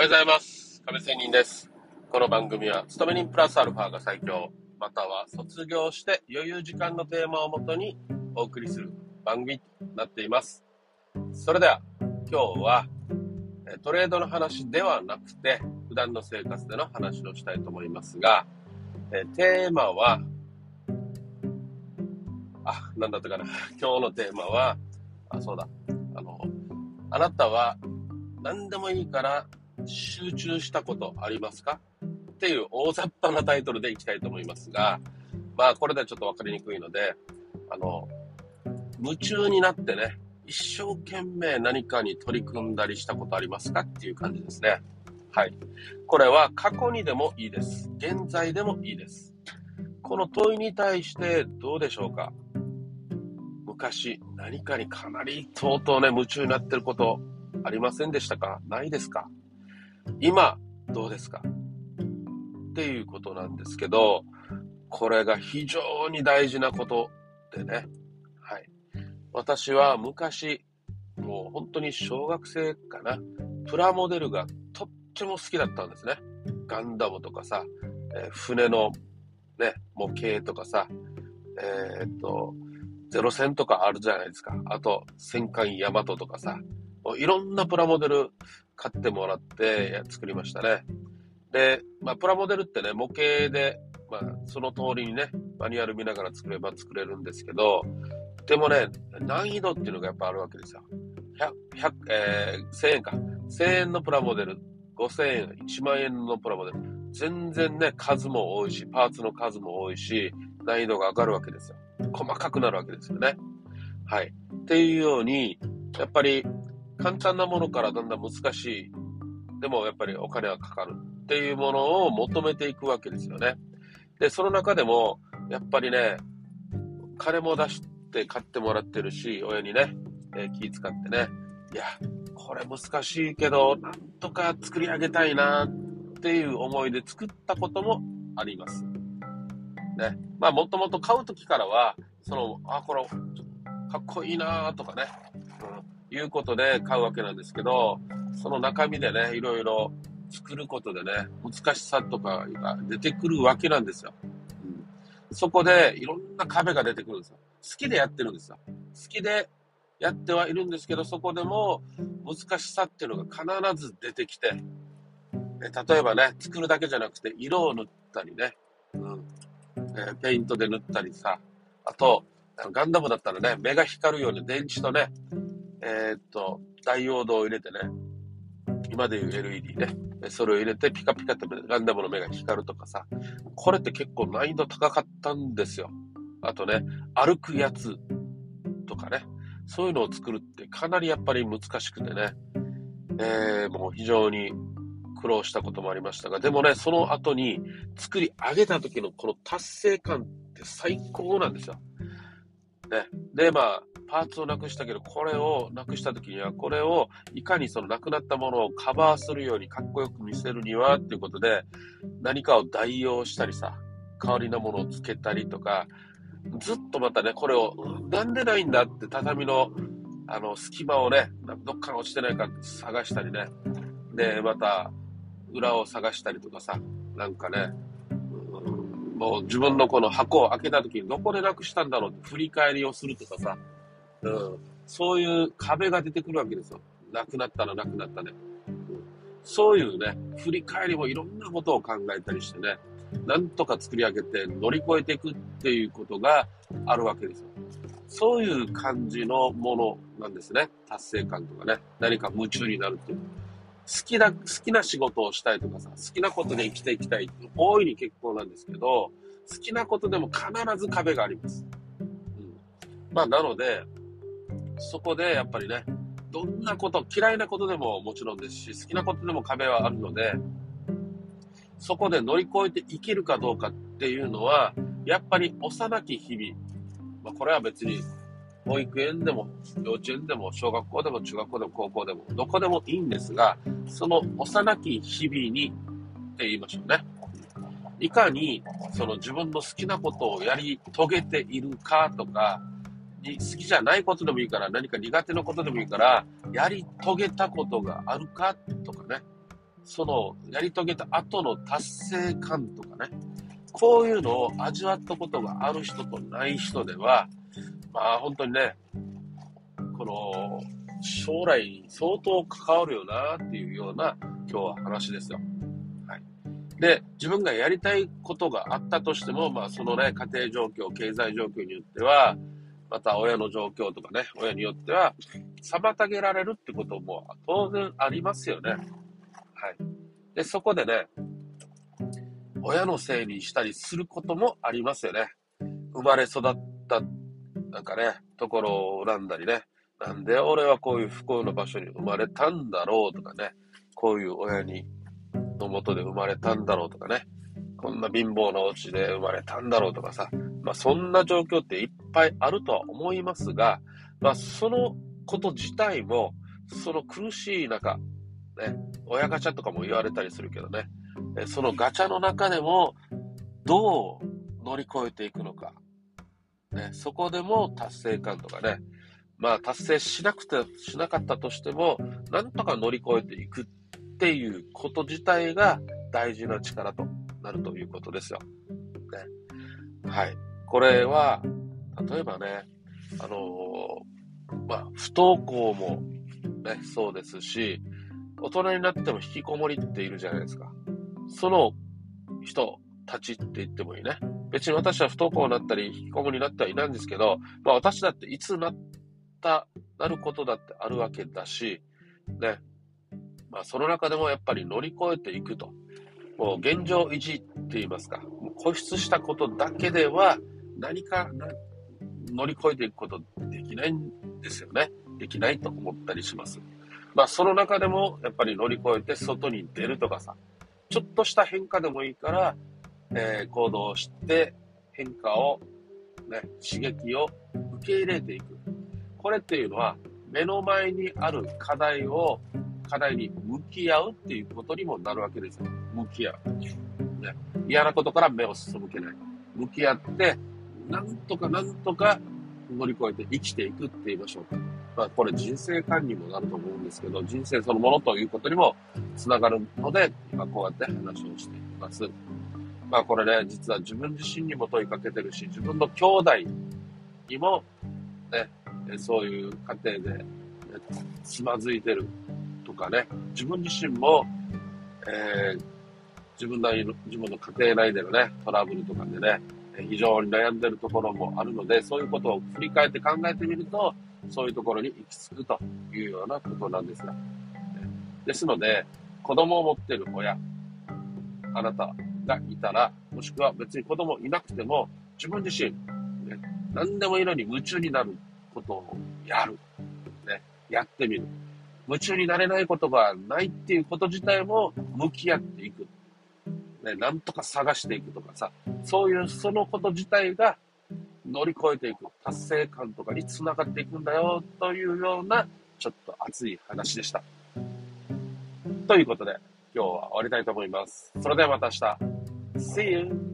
おはようございます。亀仙人です。この番組は、勤め人プラスアルファが最強、または卒業して余裕時間のテーマをもとにお送りする番組となっています。それでは、今日は、トレードの話ではなくて、普段の生活での話をしたいと思いますが、テーマは、あ、なんだったかな。今日のテーマは、あ、そうだ。あの、あなたは何でもいいから集中したことありますか？っていう大雑把なタイトルでいきたいと思いますが、まあこれではちょっとわかりにくいので、あの、夢中になってね、一生懸命何かに取り組んだりしたことありますかっていう感じですね。はい。これは過去にでもいいです。現在でもいいです。この問いに対してどうでしょうか？昔何かにかなりとうとうね、夢中になってることありませんでしたか？ないですか？今、どうですか？っていうことなんですけど、これが非常に大事なことでね。はい。私は昔、もう本当に小学生かな、プラモデルがとっても好きだったんですね。ガンダムとかさ、えー船のね、模型とかさ、えーっと、ゼロ戦とかあるじゃないですか。あと、戦艦ヤマトとかさ、いろんなプラモデル買ってもらって作りましたね。で、まあ、プラモデルってね、模型で、まあ、その通りにね、マニュアル見ながら作れば作れるんですけど、でもね、難易度っていうのがやっぱあるわけですよ。100、100えー、1000円か。1000円のプラモデル、5000円、1万円のプラモデル。全然ね、数も多いし、パーツの数も多いし、難易度が上がるわけですよ。細かくなるわけですよね。はい。っていうように、やっぱり簡単なものからだんだん難しい。でもやっぱりお金はかかるっていうものを求めていくわけですよね。で、その中でも、やっぱりね、金も出して買ってもらってるし、親にね、えー気使ってね、いや、これ難しいけど、なんとか作り上げたいなっていう思いで作ったこともあります。ね。まあ、もともと買うときからは、その、あ、これ、かっこいいなとかね、うん、いうことで買うわけなんですけど、その中身でね、いろいろ作ることでね、難しさとかが出てくるわけなんですよ。うん、そこでいろんな壁が出てくるんですよ。好きでやってるんですよ。好きでやってはいるんですけど、そこでも難しさっていうのが必ず出てきて、例えばね、作るだけじゃなくて、色を塗ったりね、うんえーペイントで塗ったりさ、あと、ガンダムだったらね、目が光るように電池とね、えーっと、ダイオードを入れてね、今でいう LED ね、それを入れてピカピカってガンダムの目が光るとかさ、これって結構難易度高かったんですよ。あとね、歩くやつとかね、そういうのを作るってかなりやっぱり難しくてね、えー、もう非常に苦労したこともありましたが、でもね、その後に作り上げた時のこの達成感って最高なんですよ。ね。で、まあ、パーツをなくしたけど、これをなくした時には、これをいかにそのなくなったものをカバーするようにかっこよく見せるにはっていうことで、何かを代用したりさ、代わりなものをつけたりとか、ずっとまたね、これを、なんでないんだって畳の、あの、隙間をね、どっかに落ちてないか探したりね。で、また、裏を探したりとかさ、なんかね、もう自分のこの箱を開けた時にどこでなくしたんだろうって振り返りをするとかさ、うん、そういう壁が出てくるわけですよ。なくなったらなくなったね。うんそういうね、振り返りもいろんなことを考えたりしてね、なんとか作り上げて乗り越えていくっていうことがあるわけですよ。そういう感じのものなんですね。達成感とかね。何か夢中になるっていう。好きな、好きな仕事をしたいとかさ、好きなことで生きていきたい。大いに結構なんですけど、好きなことでも必ず壁があります。うん。まあ、なので、そこでやっぱりね、どんなこと、嫌いなことでももちろんですし、好きなことでも壁はあるので、そこで乗り越えていけるかどうかっていうのは、やっぱり幼き日々、まあ、これは別に保育園でも幼稚園でも小学校でも中学校でも高校でもどこでもいいんですが、その幼き日々にって言いましょうね。いかにその自分の好きなことをやり遂げているかとか、好きじゃないことでもいいから、何か苦手なことでもいいから、やり遂げたことがあるかとかね。そのやり遂げた後の達成感とかね、こういうのを味わったことがある人とない人では、まあ本当にね、この将来に相当関わるよなっていうような今日は話ですよ。はい。で、自分がやりたいことがあったとしても、まあそのね、家庭状況、経済状況によっては、また親の状況とかね、親によっては、妨げられるってことも当然ありますよね。はい。で、そこでね、親のせいにしたりすることもありますよね。生まれ育った、なんかね、ところを恨んだりね。なんで俺はこういう不幸な場所に生まれたんだろうとかね。こういう親に、のもとで生まれたんだろうとかね。こんな貧乏なお家で生まれたんだろうとかさ。まあそんな状況っていっぱいあるとは思いますが、まあそのこと自体も、その苦しい中、ね、親ガチャとかも言われたりするけどね、そのガチャの中でも、どう乗り越えていくのか。ね、そこでも達成感とかね、まあ達成しなくて、しなかったとしても、なんとか乗り越えていくっていうこと自体が大事な力となるということですよ。ね。はい。これは、例えばね、あのー、まあ、不登校もね、そうですし、大人になっても引きこもりっているじゃないですか。その人たちって言ってもいいね。別に私は不登校になったり、引きこもりになってはいないんですけど、まあ私だっていつなった、なることだってあるわけだし、ね。まあその中でもやっぱり乗り越えていくと。もう現状維持って言いますか、もう固執したことだけでは何か乗り越えていくことできないんですよね。できないと思ったりします。まあその中でもやっぱり乗り越えて外に出るとかさ、ちょっとした変化でもいいから、えー、行動して変化を、ね、刺激を受け入れていく。これっていうのは、目の前にある課題を、課題に向き合うっていうことにもなるわけですよ。向き合う。ね、嫌なことから目を背けない。向き合って、なんとかなんとか乗り越えて生きていくって言いましょうか。まあ、これ人生観にもなると思うんですけど、人生そのものということにもつながるので、今こうやって話をしています。まあこれね、実は自分自身にも問いかけてるし、自分の兄弟にも、ね、そういう家庭で、ね、つまずいてるとかね、自分自身も、えー、自分なりの、自分の家庭内でのね、トラブルとかでね、非常に悩んでるところもあるので、そういうことを振り返って考えてみると、そういうところに行き着くというようなことなんですが。ですので、子供を持っている親、あなたがいたら、もしくは別に子供いなくても、自分自身、ね、何でもいいのに夢中になることをやる。ね、やってみる。夢中になれないことがないっていうこと自体も向き合っていく。ね、なんとか探していくとかさ、そういうそのこと自体が乗り越えていく、達成感とかにつながっていくんだよ、というような、ちょっと熱い話でした。ということで、今日は終わりたいと思います。それではまた明日。See you!